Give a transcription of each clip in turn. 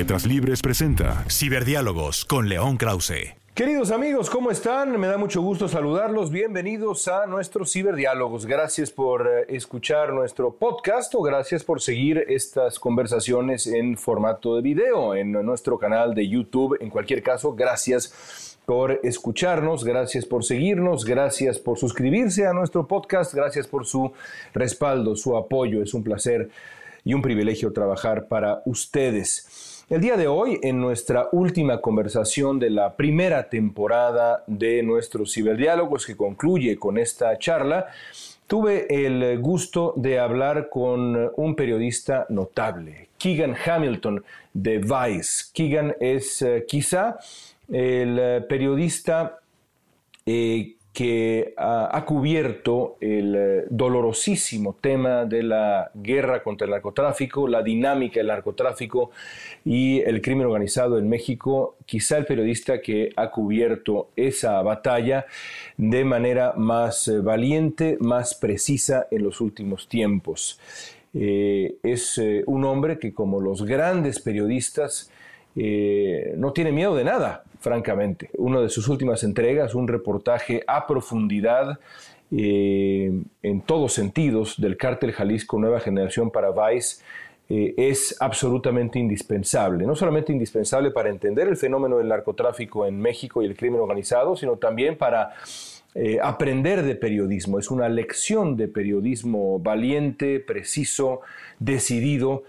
Letras Libres presenta Ciberdiálogos con León Krause. Queridos amigos, ¿cómo están? Me da mucho gusto saludarlos. Bienvenidos a nuestros ciberdiálogos. Gracias por eh, escuchar nuestro podcast o gracias por seguir estas conversaciones en formato de video en nuestro canal de YouTube. En cualquier caso, gracias por escucharnos, gracias por seguirnos, gracias por suscribirse a nuestro podcast, gracias por su respaldo, su apoyo. Es un placer y un privilegio trabajar para ustedes. El día de hoy, en nuestra última conversación de la primera temporada de nuestros ciberdiálogos que concluye con esta charla, tuve el gusto de hablar con un periodista notable, Keegan Hamilton de Vice. Keegan es eh, quizá el periodista eh, que ha, cubierto el eh, dolorosísimo tema de la guerra contra el narcotráfico, la dinámica del narcotráfico y el crimen organizado en México, quizá el periodista que ha cubierto esa batalla de manera más eh, valiente, más precisa en los últimos tiempos. Eh, es un hombre que como los grandes periodistas no tiene miedo de nada, francamente. Una de sus últimas entregas, un reportaje a profundidad eh, en todos sentidos del cártel Jalisco Nueva Generación para Vice, eh, es absolutamente indispensable. No solamente indispensable para entender el fenómeno del narcotráfico en México y el crimen organizado, sino también para eh, aprender de periodismo. Es una lección de periodismo valiente, preciso, decidido,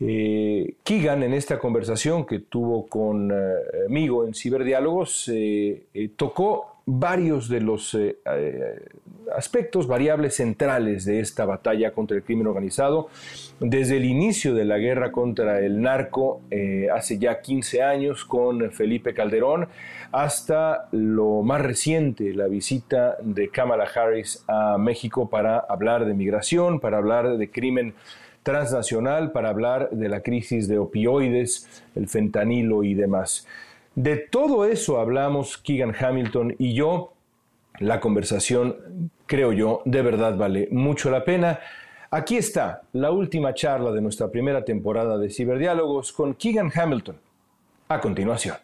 eh, Keegan, en esta conversación que tuvo conmigo eh, en Ciberdiálogos, eh, tocó varios de los aspectos, variables centrales de esta batalla contra el crimen organizado. Desde el inicio de la guerra contra el narco, hace ya 15 años, con Felipe Calderón, hasta lo más reciente, la visita de Kamala Harris a México para hablar de migración, para hablar de crimen transnacional para hablar de la crisis de opioides, el fentanilo y demás. De todo eso hablamos Keegan Hamilton y yo. La conversación, creo yo, de verdad vale mucho la pena. Aquí está la última charla de nuestra primera temporada de Ciberdiálogos con Keegan Hamilton. A continuación.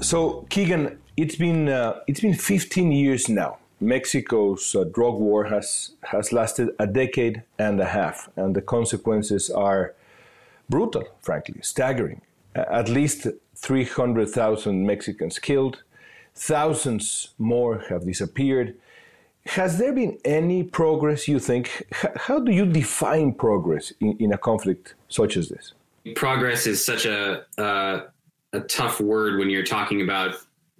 So, Keegan, it's been, uh, it's been 15 years now. Mexico's uh, drug war has has lasted a decade and a half, and the consequences are brutal, frankly, staggering. At least 300,000 Mexicans killed, thousands more have disappeared. Has there been any progress, you think? How do you define progress in, in, a conflict such as this? Progress is such a, uh, a tough word when you're talking about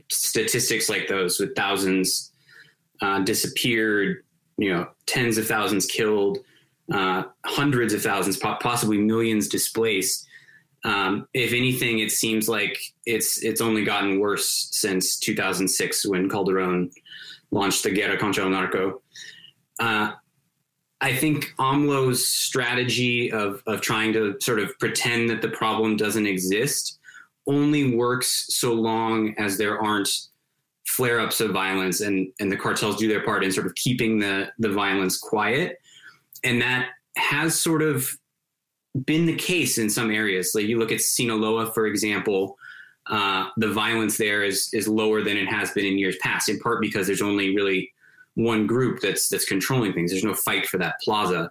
statistics like those with thousands uh, disappeared, you know, tens of thousands killed, uh, hundreds of thousands, possibly millions displaced. Um, if anything, it seems like it's it's only gotten worse since 2006 when Calderon launched the Guerra contra el Narco. Uh, I think AMLO's strategy of of trying to sort of pretend that the problem doesn't exist only works so long as there aren't flare ups of violence and, and the cartels do their part in sort of keeping the, the violence quiet. And that has sort of been the case in some areas. Like you look at Sinaloa, for example, uh, the violence there is is lower than it has been in years past, in part because there's only really one group that's that's controlling things. There's no fight for that plaza.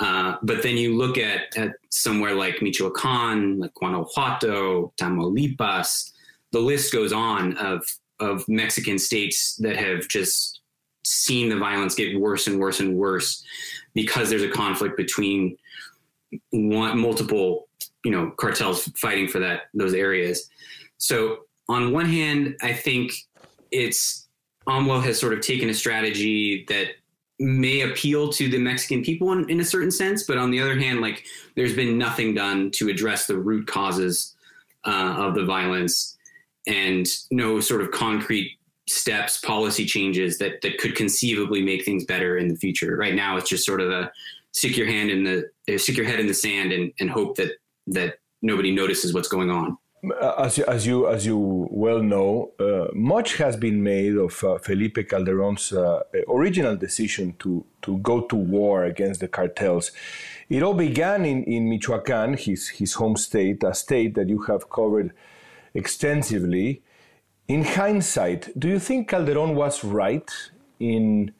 Uh, but then you look at, at somewhere like Michoacan, like Guanajuato, Tamaulipas, the list goes on of of Mexican states that have just seen the violence get worse and worse and worse because there's a conflict between one, multiple you know cartels fighting for that those areas. So on one hand i think it's AMLO has sort of taken a strategy that may appeal to the Mexican people in, in, a certain sense, but on the other hand, like there's been nothing done to address the root causes uh, of the violence and no sort of concrete steps, policy changes that that could conceivably make things better in the future. Right now, it's just sort of a stick your hand in the stick your head in the sand and, and hope that that nobody notices what's going on. Uh, as, as you as you well know, uh, much has been made of uh, Felipe Calderon's uh, original decision to to go to war against the cartels. It all began in, in Michoacan, his his home state, a state that you have covered extensively. In hindsight, do you think Calderon was right in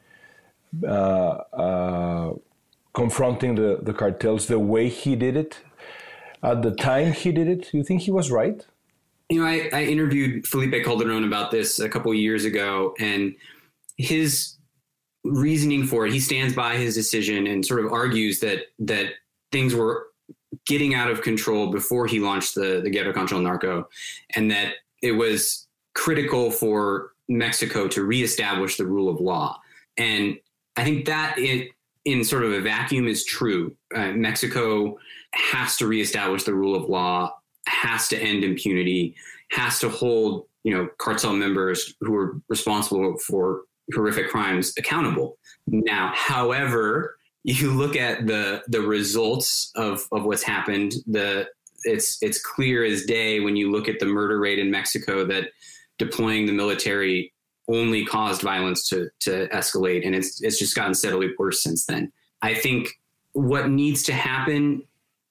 uh, uh, confronting the, the cartels the way he did it? At the time he did it, do you think he was right? You know, I, I interviewed Felipe Calderon about this a couple years ago, and his reasoning for it, he stands by his decision and sort of argues that that things were getting out of control before he launched the the Guerra contra el Narco, and that it was critical for Mexico to reestablish the rule of law. And I think that it, in sort of a vacuum, is true. Uh, Mexico has to reestablish the rule of law, has to end impunity, has to hold you know cartel members who are responsible for horrific crimes accountable. Now, however, you look at the the results of of what's happened. The it's it's clear as day when you look at the murder rate in Mexico that deploying the military only caused violence to to escalate, and it's it's just gotten steadily worse since then. I think what needs to happen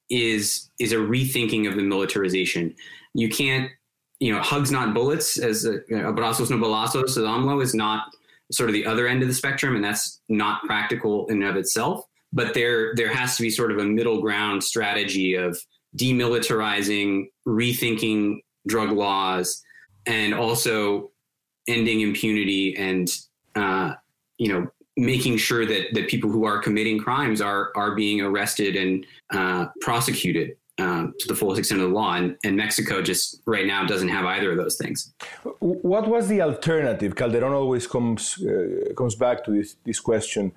is is a rethinking of the militarization. You can't, you know, hugs not bullets, as a, abrazos no balazos. So AMLO is not sort of the other end of the spectrum, and that's not practical in and of itself. But there there has to be sort of a middle ground strategy of demilitarizing, rethinking drug laws, and also ending impunity and uh, you know making sure that that people who are committing crimes are are being arrested and uh, prosecuted um, to the fullest extent of the law. And, and, Mexico just right now doesn't have either of those things. What was the alternative? Calderon always comes uh, comes back to this this question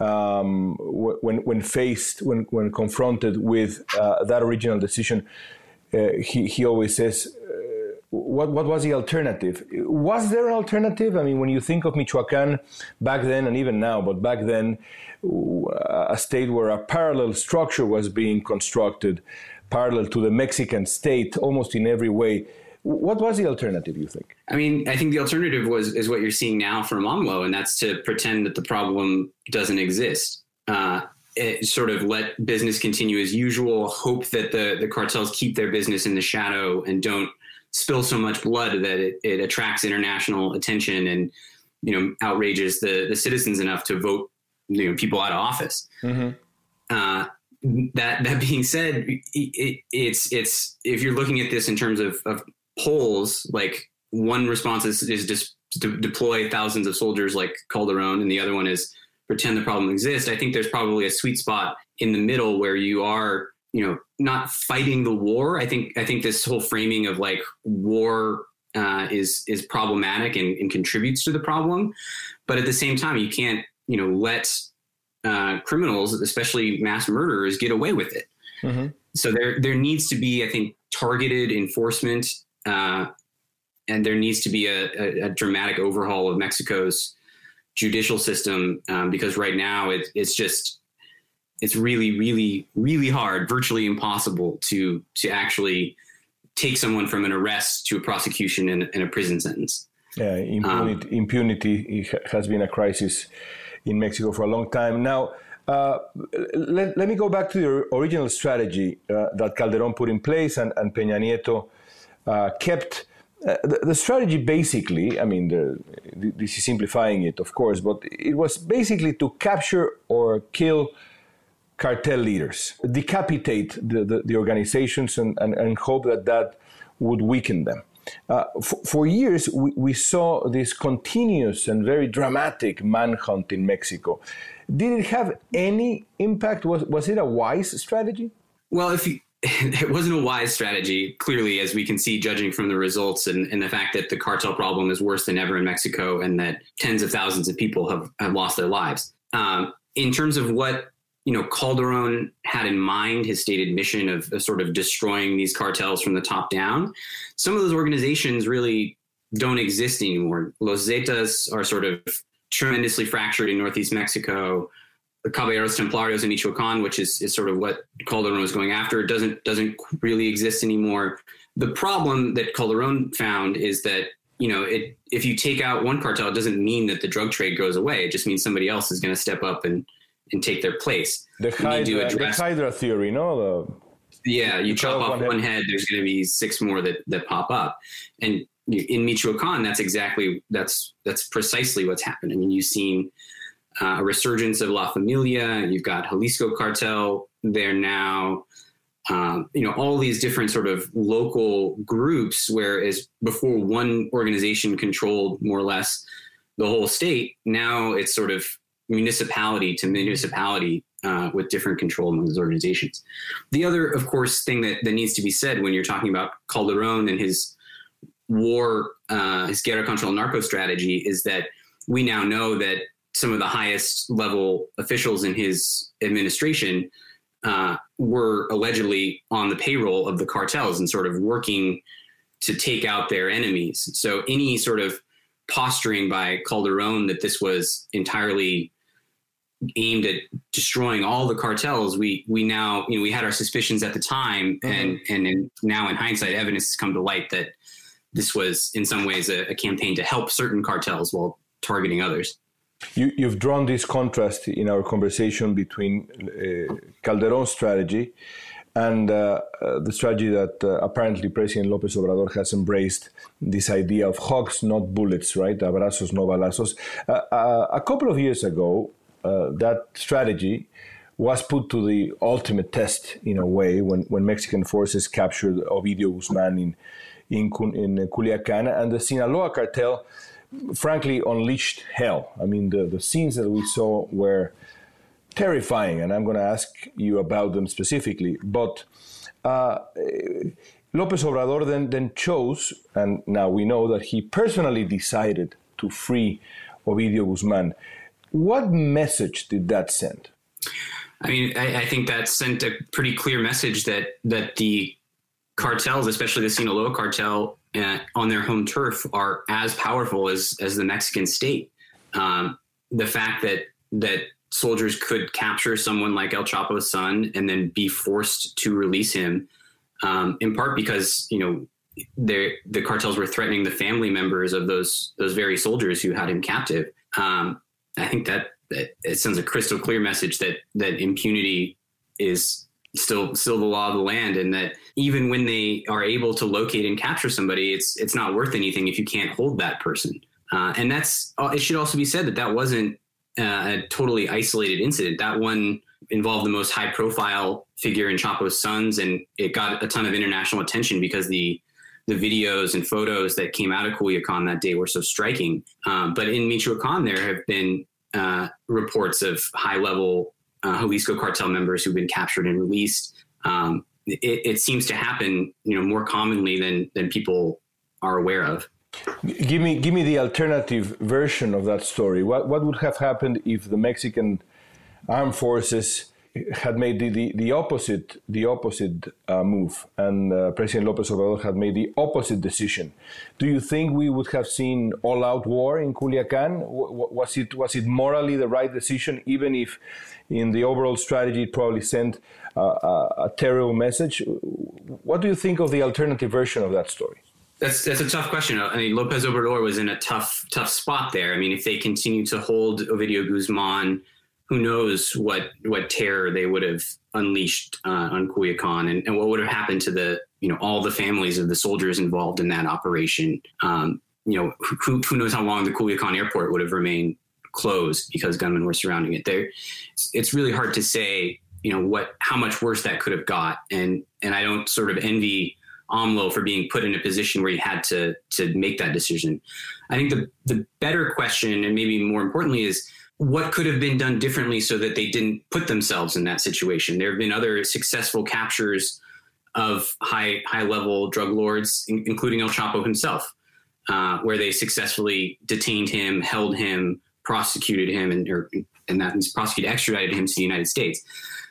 um, when when faced when when confronted with uh, that original decision. Uh, he he always says what, what was the alternative? Was there an alternative? I mean, when you think of Michoacan back then and even now, but back then, a state where a parallel structure was being constructed, parallel to the Mexican state almost in every way. What was the alternative, you think? I mean, I think the alternative was is what you're seeing now from AMLO, and that's to pretend that the problem doesn't exist. Uh, it sort of let business continue as usual, hope that the, the cartels keep their business in the shadow and don't spill so much blood that it, it attracts international attention and you know outrages the the citizens enough to vote you know people out of office. Mm-hmm. Uh, that that being said, it, it, it's it's if you're looking at this in terms of, of polls, like one response is, is just to deploy thousands of soldiers like Calderon, and the other one is pretend the problem exists. I think there's probably a sweet spot in the middle where you are you know not fighting the war i think i think this whole framing of like war uh, is is problematic and, and, contributes to the problem but at the same time you can't you know let uh, criminals especially mass murderers get away with it mm-hmm. so there there needs to be i think targeted enforcement uh, and there needs to be a, a, a, dramatic overhaul of mexico's judicial system um, because right now it, it's just it's really, really, really hard, virtually impossible to to actually take someone from an arrest to a prosecution and, and a prison sentence. Yeah, impunity, um, impunity has been a crisis in Mexico for a long time. Now, uh, let, let me go back to the original strategy uh, that Calderon put in place and, and Peña Nieto uh, kept. Uh, the, the, strategy basically, I mean, the, this is simplifying it, of course, but it was basically to capture or kill cartel leaders, decapitate the, the, the organizations and, and, and, hope that that would weaken them. Uh, for, for, years, we, we, saw this continuous and very dramatic manhunt in Mexico. Did it have any impact? Was, was it a wise strategy? Well, if you it wasn't a wise strategy, clearly, as we can see, judging from the results and, and, the fact that the cartel problem is worse than ever in Mexico and that tens of thousands of people have, have lost their lives. Um, in terms of what you know Calderon had in mind, his stated mission of, of, sort of destroying these cartels from the top down, some of those organizations really don't exist anymore. Los Zetas are sort of tremendously fractured in Northeast Mexico the Caballeros Templarios in Michoacan, which is, is sort of what Calderon was going after, doesn't doesn't really exist anymore. The problem that Calderon found is that you know it if you take out one cartel, it doesn't mean that the drug trade goes away. It just means somebody else is going to step up and and take their place. The Hydra, the Hydra theory, no? The, yeah, you chop off one head. head, there's going to be six more that that pop up, and in Michoacan, that's exactly that's that's precisely what's happened. I mean, you've seen uh, a resurgence of La Familia. You've got Jalisco Cartel there now. Um, you know, all these different sort of local groups, whereas before one organization controlled more or less the whole state, now it's sort of municipality to municipality uh, with different control among those organizations. The other, of course, thing that, that needs to be said when you're talking about Calderon and his war, uh, his guerra contra el narco strategy is that we now know that some of the highest level officials in his administration uh, were allegedly on the payroll of the cartels and sort of working to take out their enemies. So any sort of posturing by Calderon that this was entirely aimed at destroying all the cartels, we we now you know we had our suspicions at the time, mm-hmm. and and in, now in hindsight, evidence has come to light that this was in some ways a, a campaign to help certain cartels while targeting others. You, have drawn this contrast in our conversation between uh, Calderon's strategy and uh, uh, the strategy that uh, apparently President Lopez Obrador has embraced this idea of hugs, not bullets, right? Abrazos, no balazos. Uh, uh, a couple of years ago, that strategy was put to the ultimate test in a way when, when Mexican forces captured Ovidio Guzman in, in, in Culiacan and the Sinaloa cartel frankly unleashed hell. I mean, the, the scenes that we saw were terrifying, and I'm going to ask you about them specifically. But uh, Lopez Obrador then, then chose, and now we know that he personally decided to free Ovidio Guzman. What message did that send? I mean, I, I, think that sent a pretty clear message that that the cartels, especially the Sinaloa cartel, uh, on their home turf are as powerful as as the Mexican state. Um, the fact that that soldiers could capture someone like El Chapo's son and then be forced to release him, um, in part because you know the cartels were threatening the family members of those those very soldiers who had him captive. Um, I think that, that it sends a crystal clear message that that impunity is still still the law of the land and that even when they are able to locate and capture somebody it's it's not worth anything if you can't hold that person. Uh, and that's uh, it should also be said that that wasn't uh, a totally isolated incident. That one involved the most high profile figure in chapo's sons and it got a ton of international attention because the the videos and photos that came out of Culiacan that day were so striking. Um, but in Michoacan, there have been uh, reports of high level uh, Jalisco cartel members who've been captured and released. Um, it, it, seems to happen, you know, more commonly than than people are aware of. Give me give me the alternative version of that story. What what would have happened if the Mexican armed forces had made the, the, the opposite the opposite uh, move, and uh, President Lopez Obrador had made the opposite decision. Do you think we would have seen all-out war in Culiacan? W- was it was it morally the right decision, even if in the overall strategy it probably sent uh, a, terrible message? What do you think of the alternative version of that story? That's that's a tough question. I mean, Lopez Obrador was in a tough tough spot there. I mean, if they continue to hold Ovidio Guzman who knows what what terror they would have unleashed uh, on Culiacan and, and, what would have happened to the you know all the families of the soldiers involved in that operation. Um, you know who, who knows how long the Culiacan airport would have remained closed because gunmen were surrounding it. There, it's, it's really hard to say you know what how much worse that could have got, and and I don't sort of envy. AMLO for being put in a position where he had to to make that decision. I think the the better question, and maybe more importantly, is what could have been done differently so that they didn't put themselves in that situation. There have been other successful captures of high high level drug lords, in, including El Chapo himself, uh, where they successfully detained him, held him, prosecuted him, and or, and that prosecuted extradited him to the United States.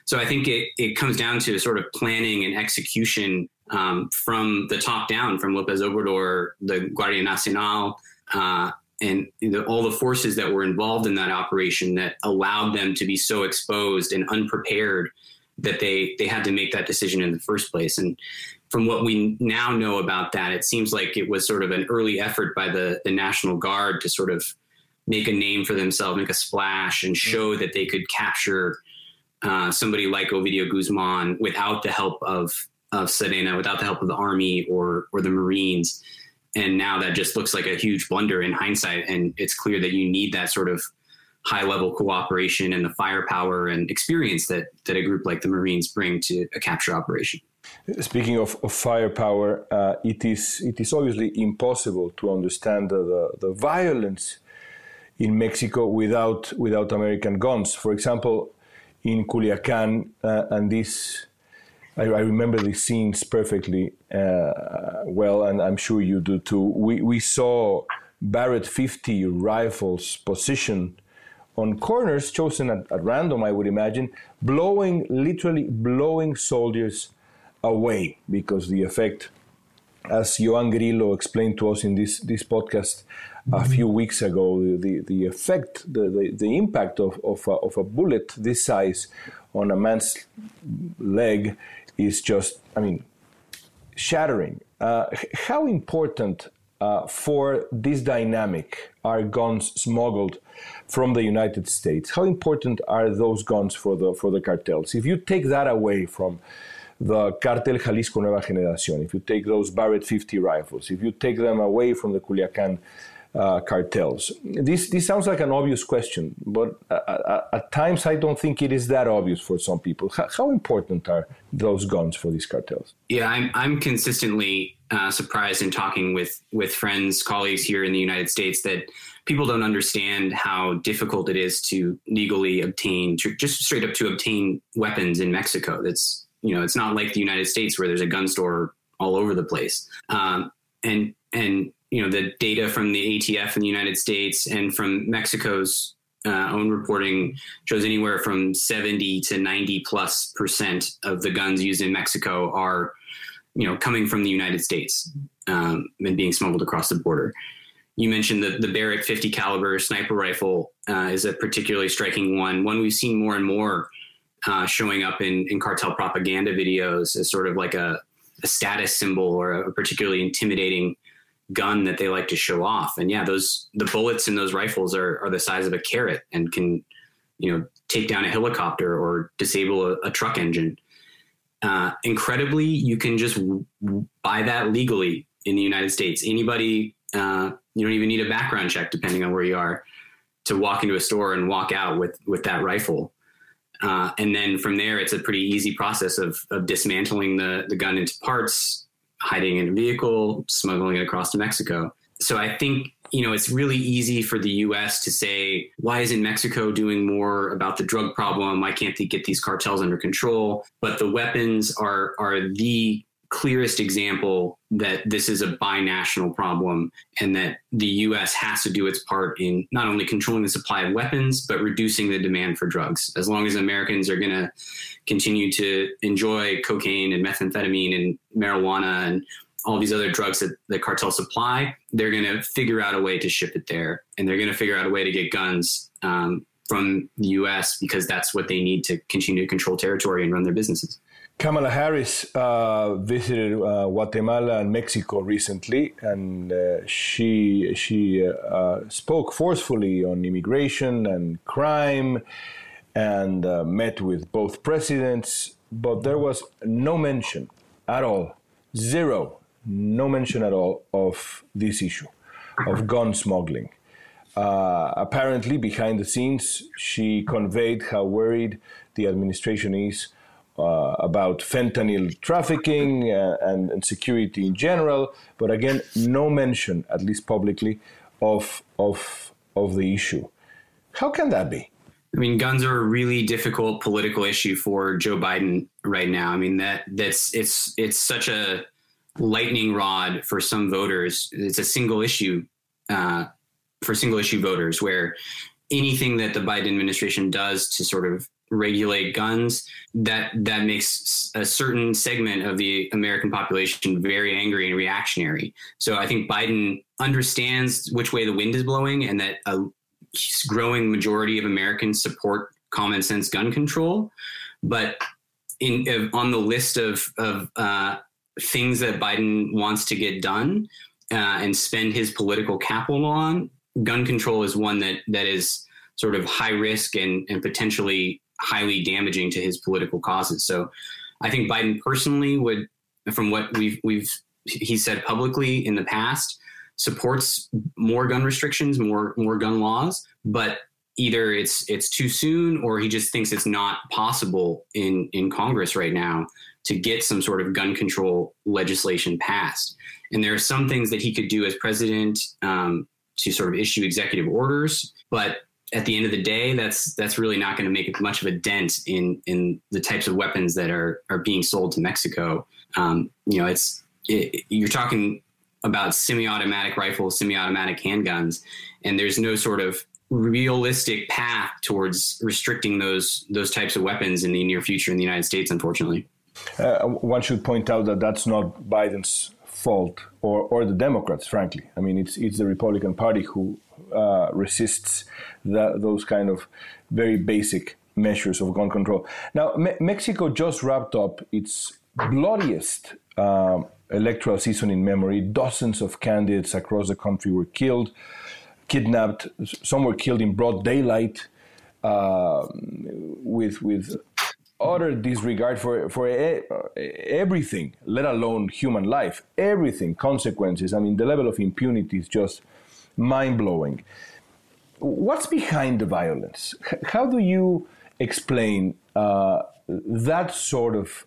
So I think it, it comes down to sort of planning and execution um, from the top down, from Lopez Obrador, the Guardia Nacional, uh, and the, all the forces that were involved in that operation that allowed them to be so exposed and unprepared that they they had to make that decision in the first place. And from what we now know about that, it seems like it was sort of an early effort by the the National Guard to sort of make a name for themselves, make a splash, and show that they could capture uh, somebody like Ovidio Guzman without the help of of Sedena, without the help of the army or or the Marines and now that just looks like a huge blunder in hindsight and it's clear that you need that sort of high level cooperation and the firepower and experience that that a group like the marines bring to a capture operation Speaking of, of firepower, uh, it is it is obviously impossible to understand the, the, the, violence in Mexico without without American guns. For example, in Culiacan, uh, and this I, I remember the scenes perfectly uh, well, and I'm sure you do too. We, we saw Barrett 50 rifles positioned on corners chosen at, at random, I would imagine, blowing, literally blowing soldiers away because the effect, as Ioan Grillo explained to us in this, this podcast a few weeks ago, the, the effect, the, the, the impact of, of, a, of a bullet this size on a man's leg is just, I mean, shattering. Uh, how important uh, for this dynamic are guns smuggled from the United States? How important are those guns for the for the cartels? If you take that away from the Cartel Jalisco Nueva Generación, if you take those Barrett 50 rifles, if you take them away from the Culiacan uh, cartels. This this sounds like an obvious question, but uh, uh, at times I don't think it is that obvious for some people. How, how important are those guns for these cartels? Yeah, I'm I'm consistently uh, surprised in talking with with friends, colleagues here in the United States that people don't understand how difficult it is to legally obtain, to, just straight up to obtain weapons in Mexico. That's you know, it's not like the United States where there's a gun store all over the place. Um, and and you know the data from the ATF in the United States and from Mexico's uh, own reporting shows anywhere from 70 to 90 plus percent of the guns used in Mexico are you know coming from the United States um, and being smuggled across the border. You mentioned the the Barrett 50 caliber sniper rifle uh, is a particularly striking one. One we've seen more and more uh, showing up in, in cartel propaganda videos as sort of like a, a status symbol or a particularly intimidating gun that they like to show off. And yeah, those the bullets in those rifles are are the size of a carrot and can, you know, take down a helicopter or disable a, a truck engine. Uh, incredibly, you can just buy that legally in the United States. Anybody, uh, you don't even need a background check, depending on where you are, to walk into a store and walk out with with that rifle. Uh, and then from there, it's a pretty easy process of, of dismantling the, the gun into parts, hiding in a vehicle, smuggling it across to Mexico. So I think you know it's really easy for the U.S. to say, why isn't Mexico doing more about the drug problem? Why can't they get these cartels under control? But the weapons are are the clearest example that this is a binational problem and that the US has to do its part in not only controlling the supply of weapons, but reducing the demand for drugs. As long as Americans are going to continue to enjoy cocaine and methamphetamine and marijuana and all these other drugs that the cartel supply, they're going to figure out a way to ship it there. And they're going to figure out a way to get guns um, from the US because that's what they need to continue to control territory and run their businesses. Kamala Harris uh, visited uh, Guatemala and Mexico recently, and uh, she she uh, spoke forcefully on immigration and crime, and uh, met with both presidents. But there was no mention at all, zero, no mention at all of this issue of gun smuggling. Uh, apparently, behind the scenes, she conveyed how worried the administration is uh, about fentanyl trafficking uh, and, and, security in general, but again, no mention, at least publicly, of of of the issue. How can that be? I mean, guns are a really difficult political issue for Joe Biden right now. I mean that that's it's it's such a lightning rod for some voters. It's a single issue uh, for single issue voters where anything that the Biden administration does to sort of regulate guns that that makes a certain segment of the American population very angry and reactionary. So I think Biden understands which way the wind is blowing and that a growing majority of Americans support common sense gun control, but in on the list of of uh, things that Biden wants to get done uh, and spend his political capital on, gun control is one that that is sort of high risk and, and potentially highly damaging to his political causes. So I think Biden personally would, from what we've we've he said publicly in the past, supports more gun restrictions, more more gun laws, but either it's it's too soon or he just thinks it's not possible in in Congress right now to get some sort of gun control legislation passed. And there are some things that he could do as president um, to sort of issue executive orders, but at the end of the day, that's that's really not going to make much of a dent in in the types of weapons that are are being sold to Mexico. Um, you know, it's it, you're talking about semi-automatic rifles, semi-automatic handguns, and there's no sort of realistic path towards restricting those those types of weapons in the near future in the United States. Unfortunately, uh, one should point out that that's not Biden's fault or, or the Democrats, frankly. I mean, it's it's the Republican Party who uh, resists that, those kind of very basic measures of gun control. Now, Me- Mexico just wrapped up its bloodiest uh, electoral season in memory. Dozens of candidates across the country were killed, kidnapped. Some were killed in broad daylight, uh, with with utter disregard for for everything, let alone human life. Everything, consequences. I mean, the level of impunity is just mind blowing. What's behind the violence? How do you explain uh, that sort of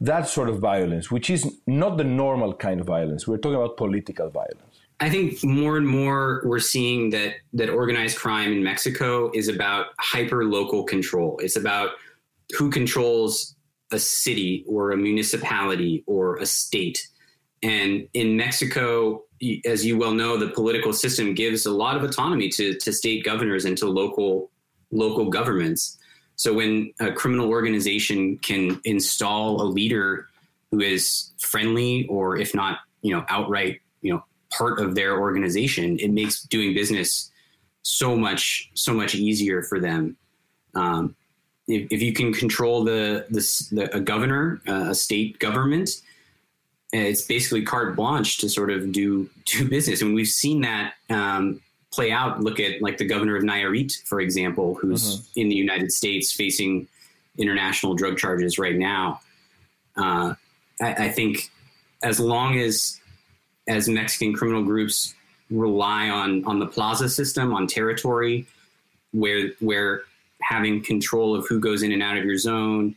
that sort of violence, which is not the normal kind of violence? We're talking about political violence. I think more and more we're seeing that that organized crime in Mexico is about hyper local control. It's about who controls a city or a municipality or a state. And in Mexico, as you well know, the political system gives a lot of autonomy to, to state governors and to local local governments. So when a criminal organization can install a leader who is friendly or if not, you know, outright, you know, part of their organization, it makes doing business so much so much easier for them. Um, if, if, you can control the, the, the a governor, uh, a state government, it's basically carte blanche to sort of do do business. And we've seen that um, play out. Look at like the governor of Nayarit, for example, who's mm-hmm. in the United States facing international drug charges right now. Uh, I, I, think as long as as Mexican criminal groups rely on on the plaza system, on territory, where where having control of who goes in and out of your zone,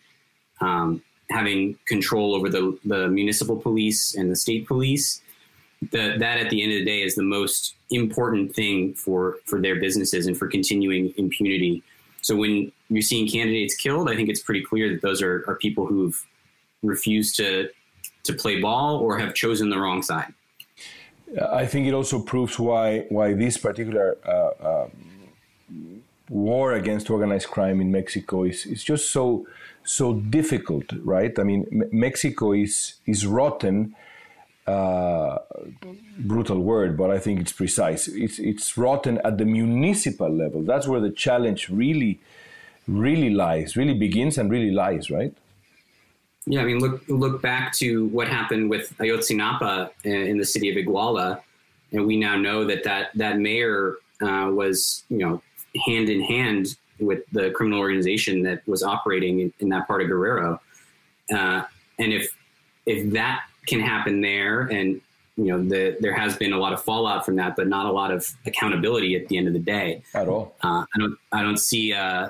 um, having control over the, the municipal police and the state police, that at the end of the day is the most important thing for, for their businesses and for continuing impunity. So when you're seeing candidates killed, I think it's pretty clear that those are, are people who've refused to, to play ball or have chosen the wrong side. I think it also proves why why this particular uh, um, war against organized crime in Mexico is, is just so so difficult, right? I mean, M- Mexico is is rotten. Uh, brutal word, but I think it's precise. It's it's rotten at the municipal level. That's where the challenge really, really lies. Really begins and really lies, right? Yeah, I mean, look look back to what happened with Ayotzinapa in the city of Iguala, and we now know that that that mayor uh, was you know hand in hand with the criminal organization that was operating in, in that part of Guerrero. Uh, and if if that can happen there, and you know, the, there has been a lot of fallout from that, but not a lot of accountability at the end of the day. At all. Uh, I don't I don't see uh,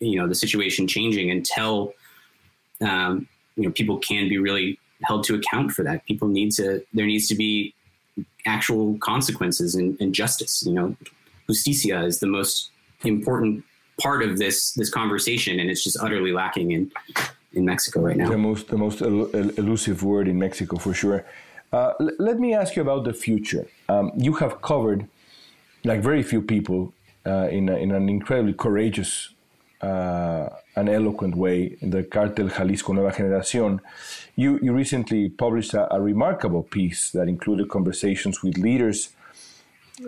you know the situation changing until um, you know people can be really held to account for that. People need to there needs to be actual consequences and, and justice. You know, justicia is the most important part of this this conversation, and it's just utterly lacking in in Mexico right now. The most the most el- elusive word in Mexico for sure. Uh, l- let me ask you about the future. Um, you have covered, like very few people, uh, in, a, in an incredibly courageous uh, and eloquent way, the Cartel Jalisco Nueva Generación. You, you recently published a, a remarkable piece that included conversations with leaders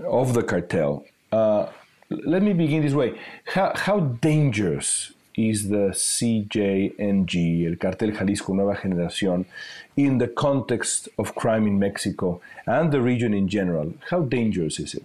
of the cartel. Uh, let me begin this way. How, how dangerous is the CJNG, El Cartel Jalisco Nueva Generación, in the context of crime in Mexico and the region in general? How dangerous is it?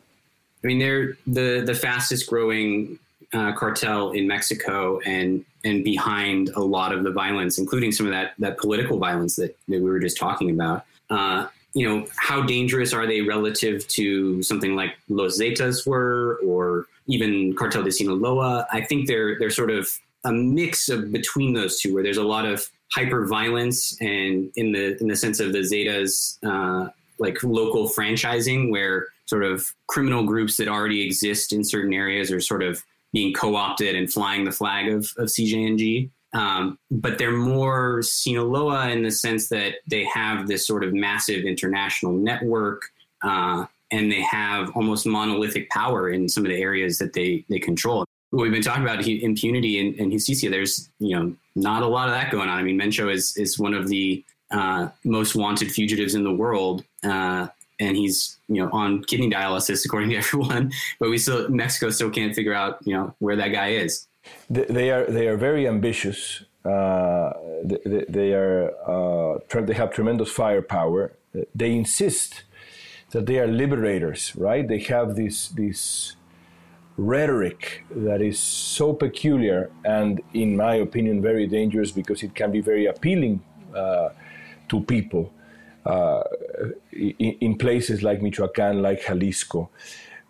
I mean, they're the the fastest growing uh, cartel in Mexico, and and behind a lot of the violence, including some of that that political violence that, that we were just talking about. Uh, you know, how dangerous are they relative to something like Los Zetas were, or even Cartel de Sinaloa? I think they're they're sort of a mix of between those two, where there's a lot of hyper violence, and in the in the sense of the Zetas, uh, like local franchising, where sort of criminal groups that already exist in certain areas are sort of being co-opted and flying the flag of, of CJNG. Um, but they're more Sinaloa in the sense that they have this sort of massive international network, uh, and they have almost monolithic power in some of the areas that they they control. We've been talking about impunity in, in Justicia. There's you know not a lot of that going on. I mean, Mencho is is one of the uh, most wanted fugitives in the world, uh, and he's you know on kidney dialysis according to everyone. But we still Mexico still can't figure out you know where that guy is. They are they are very ambitious. Uh, they, they, are uh, they have tremendous firepower. They insist that they are liberators, right? They have this this rhetoric that is so peculiar and, in my opinion, very dangerous because it can be very appealing uh, to people uh, in, in, places like Michoacan, like Jalisco.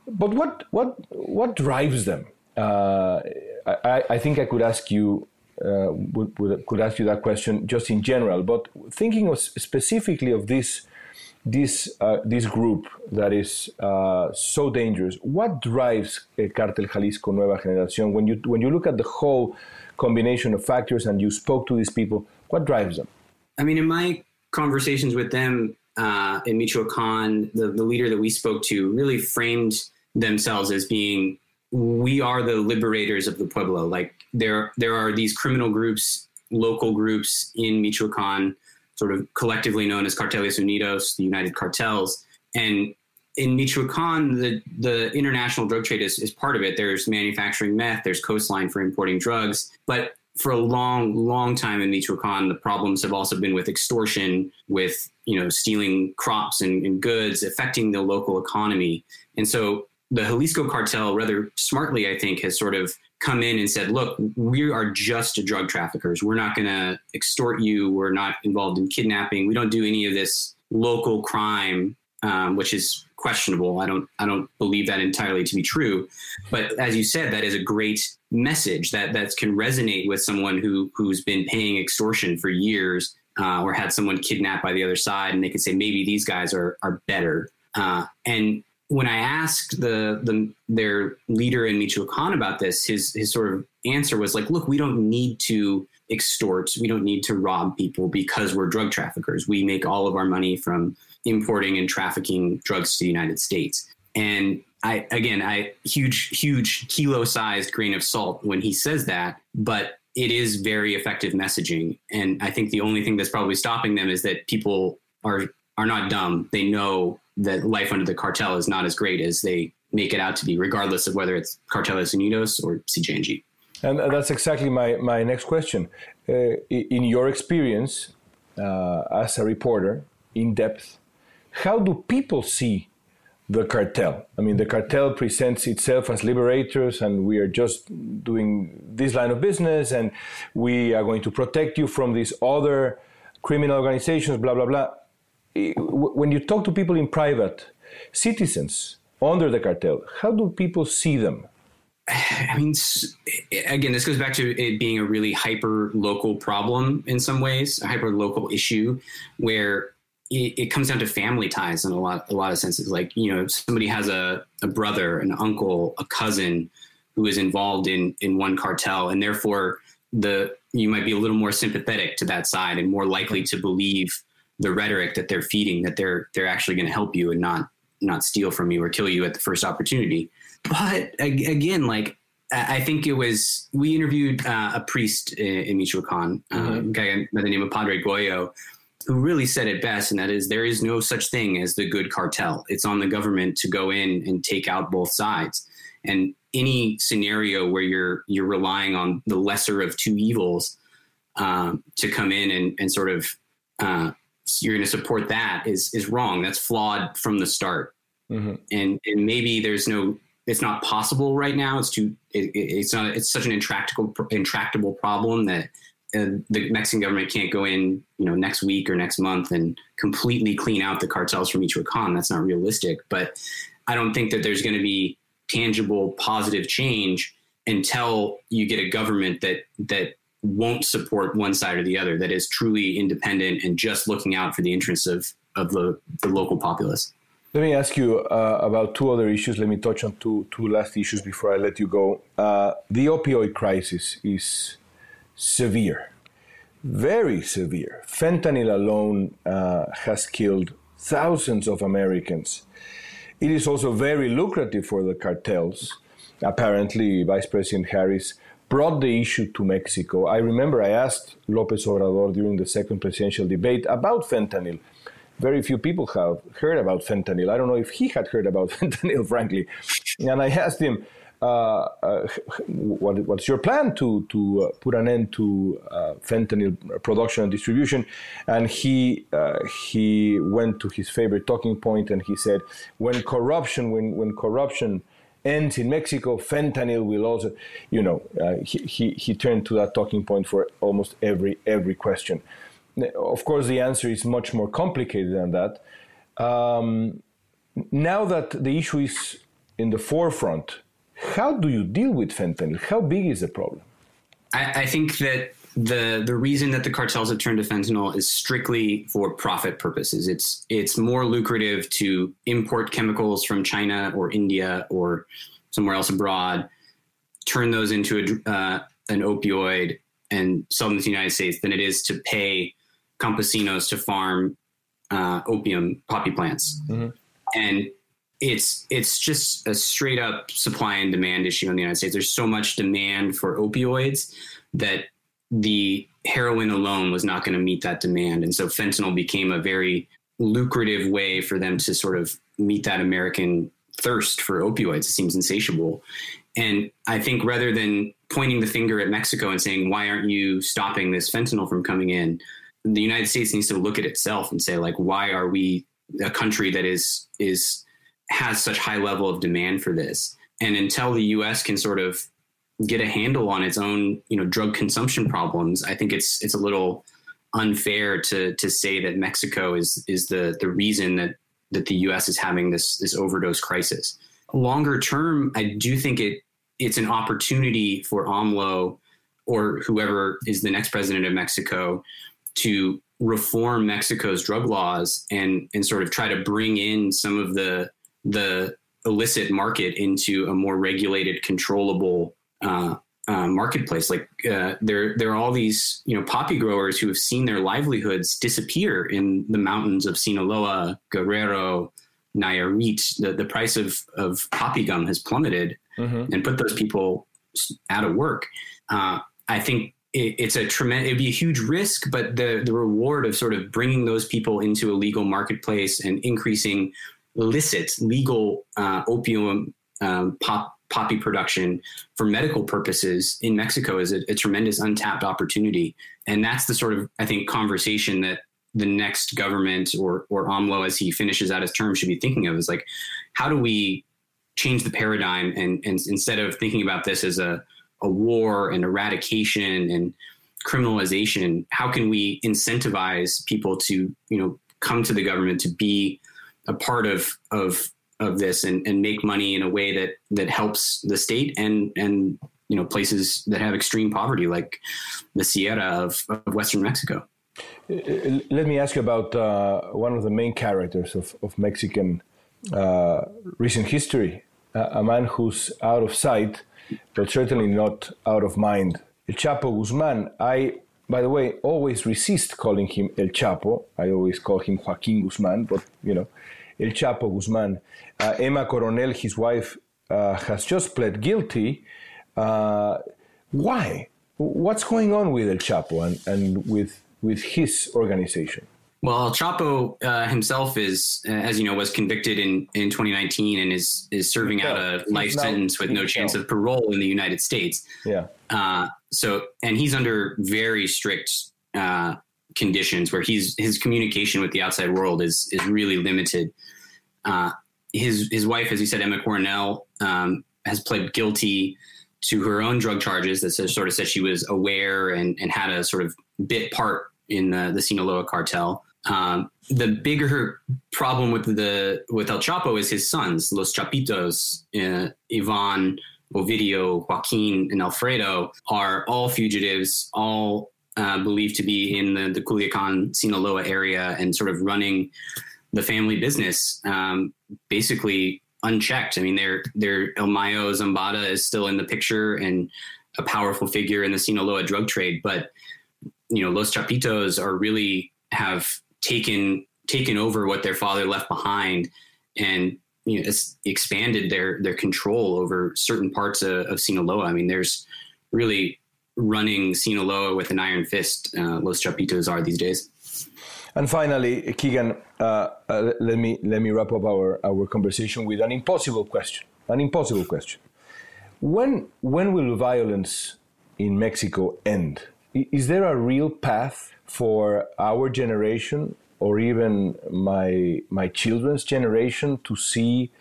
But what what what drives them? Uh, I, I, think I could ask you uh, would, would, could ask you that question just in general. But thinking of specifically of this this uh, this group that is uh, so dangerous. What drives El Cartel Jalisco Nueva Generación? When you when you look at the whole combination of factors and you spoke to these people, what drives them? I mean, in my conversations with them uh, in Michoacan, the, the leader that we spoke to really framed themselves as being we are the liberators of the pueblo. Like there there are these criminal groups, local groups in Michoacan sort of collectively known as Carteles Unidos, the United Cartels. And in Michoacan, the, the international drug trade is, is part of it. There's manufacturing meth, there's coastline for importing drugs. But for a long, long time in Michoacan, the problems have also been with extortion, with you know stealing crops and, and goods, affecting the local economy. And so the Jalisco cartel, rather smartly, I think, has sort of come in and said, look, we are just drug traffickers. We're not going to extort you. We're not involved in kidnapping. We don't do any of this local crime, um, which is questionable. I don't, I don't believe that entirely to be true. But as you said, that is a great message that that can resonate with someone who who's been paying extortion for years uh, or had someone kidnapped by the other side, and they can say maybe these guys are are better. Uh, and when I asked the, the their leader in Michoacan about this, his his sort of answer was like, "Look, we don't need to extort, we don't need to rob people because we're drug traffickers. We make all of our money from importing and trafficking drugs to the United States." And I again, I huge huge kilo sized grain of salt when he says that, but it is very effective messaging. And I think the only thing that's probably stopping them is that people are are not dumb. They know that life under the cartel is not as great as they make it out to be, regardless of whether it's Carteles Unidos or CJNG. And that's exactly my, my next question. Uh, in your experience uh, as a reporter, in depth, how do people see the cartel? I mean, the cartel presents itself as liberators, and we are just doing this line of business, and we are going to protect you from these other criminal organizations, blah, blah, blah when you talk to people in private, citizens under the cartel, how do people see them? I mean, again, this goes back to it being a really hyper local problem in some ways, a hyper local issue where it, comes down to family ties in a lot, a lot of senses. Like, you know, somebody has a, a brother, an uncle, a cousin who is involved in in one cartel, and therefore the you might be a little more sympathetic to that side and more likely to believe the rhetoric that they're feeding that they're they're actually going to help you and not not steal from you or kill you at the first opportunity. But again, like I think it was we interviewed uh, a priest in, in Michoacan, uh, mm-hmm. a guy by the name of Padre Goyo, who really said it best, and that is there is no such thing as the good cartel. It's on the government to go in and take out both sides. And any scenario where you're you're relying on the lesser of two evils um, to come in and, and sort of uh, you're going to support that is is wrong. That's flawed from the start. Mm-hmm. And and maybe there's no it's not possible right now. It's too it, it's not it's such an intractable intractable problem that uh, the Mexican government can't go in you know next week or next month and completely clean out the cartels from Michoacan. That's not realistic. But I don't think that there's going to be tangible positive change until you get a government that that won't support one side or the other that is truly independent and just looking out for the interests of of the, the local populace. Let me ask you uh, about two other issues. Let me touch on two two last issues before i let you go. Uh, the opioid crisis is severe very severe. Fentanyl alone uh, has killed thousands of americans. It is also very lucrative for the cartels. Apparently, Vice President Harris brought the issue to Mexico. I remember I asked Lopez Obrador during the second presidential debate about fentanyl. Very few people have heard about fentanyl. I don't know if he had heard about fentanyl, frankly. And I asked him, uh, uh, what, what's your plan to to uh, put an end to uh, fentanyl production and distribution? And he uh, he went to his favorite talking point and he said, when corruption when when corruption ends in Mexico, fentanyl will also, you know, uh, he, he he turned to that talking point for almost every every question. Of course, the answer is much more complicated than that. Um, now that the issue is in the forefront how do you deal with fentanyl? How big is the problem? I, I think that the the reason that the cartels have turned to fentanyl is strictly for profit purposes. It's it's more lucrative to import chemicals from China or India or somewhere else abroad, turn those into a, uh, an opioid and sell them to the United States than it is to pay campesinos to farm uh, opium poppy plants. Mm-hmm. And it's it's just a straight up supply and demand issue in the United States. There's so much demand for opioids that the heroin alone was not going to meet that demand, and so fentanyl became a very lucrative way for them to sort of meet that American thirst for opioids. It seems insatiable, and I think rather than pointing the finger at Mexico and saying why aren't you stopping this fentanyl from coming in, the United States needs to look at itself and say like why are we a country that is is has such high level of demand for this. And until the U.S. can sort of get a handle on its own, you know, drug consumption problems, I think it's it's a little unfair to to say that Mexico is is the the reason that that the U.S. is having this this overdose crisis. Longer term, I do think it it's an opportunity for AMLO or whoever is the next president of Mexico to reform Mexico's drug laws and and sort of try to bring in some of the the illicit market into a more regulated, controllable uh, uh, marketplace. Like uh, there, there are all these you know poppy growers who have seen their livelihoods disappear in the mountains of Sinaloa, Guerrero, Nayarit. The, the price of of poppy gum has plummeted mm-hmm. and put those people out of work. Uh, I think it, it's a tremendous. It'd be a huge risk, but the the reward of sort of bringing those people into a legal marketplace and increasing illicit legal uh, opium um, pop, poppy production for medical purposes in Mexico is a, a, tremendous untapped opportunity. And that's the sort of, I think, conversation that the next government or, or AMLO, as he finishes out his term, should be thinking of is like, how do we change the paradigm and, and instead of thinking about this as a, a war and eradication and criminalization, how can we incentivize people to, you know, come to the government to be a part of of of this and, and make money in a way that that helps the state and and you know places that have extreme poverty like the Sierra of, of Western Mexico. Let me ask you about uh, one of the main characters of, of Mexican uh, recent history, uh, a man who's out of sight but certainly not out of mind. El Chapo Guzman, I, by the way, always resist calling him El Chapo. I always call him Joaquin Guzman, but, you know, El Chapo Guzman. Uh, Emma Coronel, his wife, uh, has just pled guilty. Uh, why? What's going on with El Chapo and, and with, with his organization? Well, El Chapo uh, himself is, uh, as you know, was convicted in, in 2019 and is is serving out a life sentence with no chance of parole in the United States. Yeah. Uh, so, and he's under very strict uh, conditions where he's his communication with the outside world is is really limited. Uh, his his wife, as you said, Emma Coronel, um, has pled guilty to her own drug charges that sort of said she was aware and, and had a sort of bit part in the, the Sinaloa cartel. Um, the bigger problem with the with El Chapo is his sons, Los Chapitos, uh, Ivan, Ovidio, Joaquin, and Alfredo are all fugitives, all uh, believed to be in the, the Culiacan, Sinaloa area and sort of running the family business, um, basically unchecked. I mean, they're, they're El Mayo Zambada is still in the picture and a powerful figure in the Sinaloa drug trade, but you know, Los Chapitos are really have taken taken over what their father left behind and you know expanded their their control over certain parts of, of Sinaloa. I mean, there's really running Sinaloa with an iron fist. Uh, Los Chapitos are these days. And finally, Keegan, uh, uh, let me let me wrap up our, our conversation with an impossible question. An impossible question. When when will violence in Mexico end? Is there a real path for our generation or even my my children's generation to see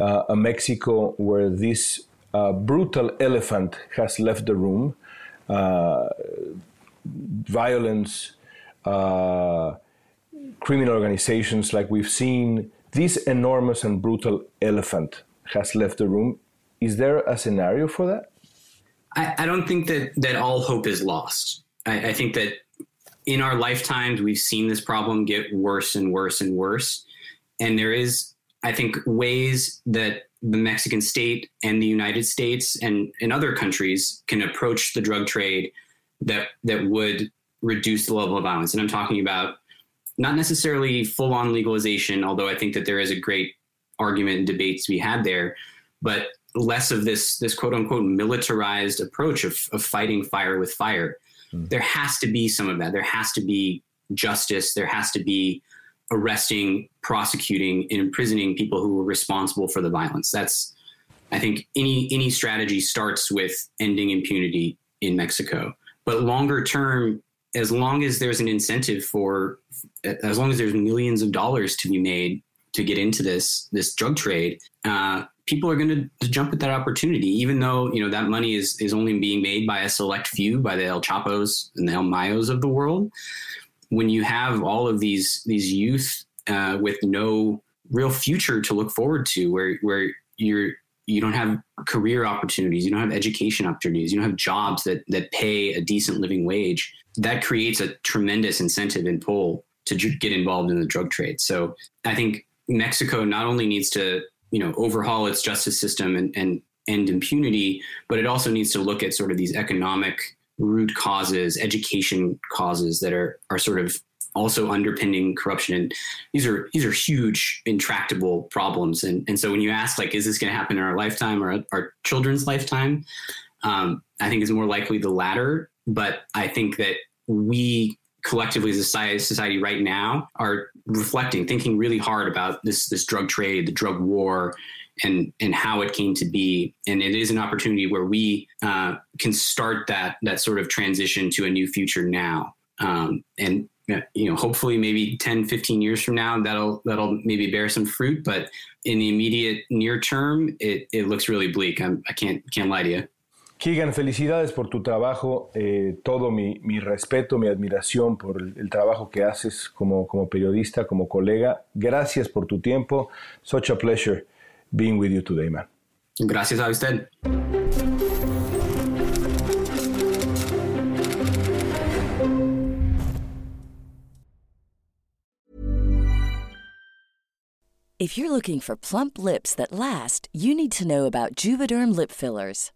uh, a Mexico where this uh, brutal elephant has left the room, violence, uh, criminal organizations like we've seen. This enormous and brutal elephant has left the room. Is there a scenario for that? I, I don't think that that all hope is lost. I, I think that in our lifetimes, we've seen this problem get worse and worse and worse. And there is, I think, ways that the Mexican state and the United States and, and other countries can approach the drug trade that that would reduce the level of violence. And I'm talking about not necessarily full on legalization, although I think that there is a great argument and debate to be had there, but less of this this quote unquote militarized approach of, of fighting fire with fire. Mm. There has to be some of that. There has to be justice. There has to be arresting, prosecuting, and imprisoning people who were responsible for the violence. That's, I think, any any strategy starts with ending impunity in Mexico. But longer term, as long as there's an incentive for, as long as there's millions of dollars to be made to get into this this drug trade, uh, people are going to jump at that opportunity, even though you know that money is is only being made by a select few, by the El Chapos and the El Mayos of the world. When you have all of these these youth uh, with no real future to look forward to, where where you're you don't have career opportunities, you don't have education opportunities, you don't have jobs that that pay a decent living wage. That creates a tremendous incentive and pull to get involved in the drug trade. So I think Mexico not only needs to you know overhaul its justice system and, and end impunity, but it also needs to look at sort of these economic root causes, education causes that are are sort of also underpinning corruption. And these are these are huge, intractable problems. And and so when you ask like, is this going to happen in our lifetime or our children's lifetime? Um, I think it's more likely the latter. But I think that we collectively as a society right now are reflecting, thinking really hard about this this drug trade, the drug war, and and how it came to be. And it is an opportunity where we uh, can start that that sort of transition to a new future now. Um, and you know, hopefully, maybe 10, 15 years from now, that'll that'll maybe bear some fruit. But in the immediate near term, it it looks really bleak. I'm, I can't can't lie to you. Keegan, felicidades por tu trabajo, eh, todo mi, mi, respeto, mi admiración por el, el, trabajo que haces como, como periodista, como colega. Gracias por tu tiempo. Such a pleasure being with you today, man. Gracias a usted. If you're looking for plump lips that last, you need to know about Juvederm lip fillers.